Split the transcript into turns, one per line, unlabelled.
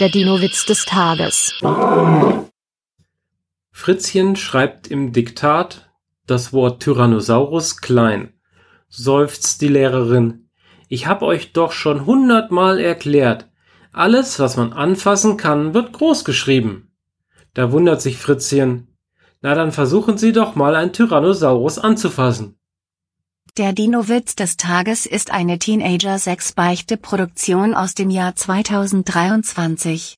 Der Dino-Witz des Tages.
Fritzchen schreibt im Diktat das Wort Tyrannosaurus klein. Seufzt die Lehrerin. Ich hab euch doch schon hundertmal erklärt. Alles, was man anfassen kann, wird groß geschrieben. Da wundert sich Fritzchen. Na dann versuchen Sie doch mal ein Tyrannosaurus anzufassen.
Der Dino-Witz des Tages ist eine Teenager-6-Beichte-Produktion aus dem Jahr 2023.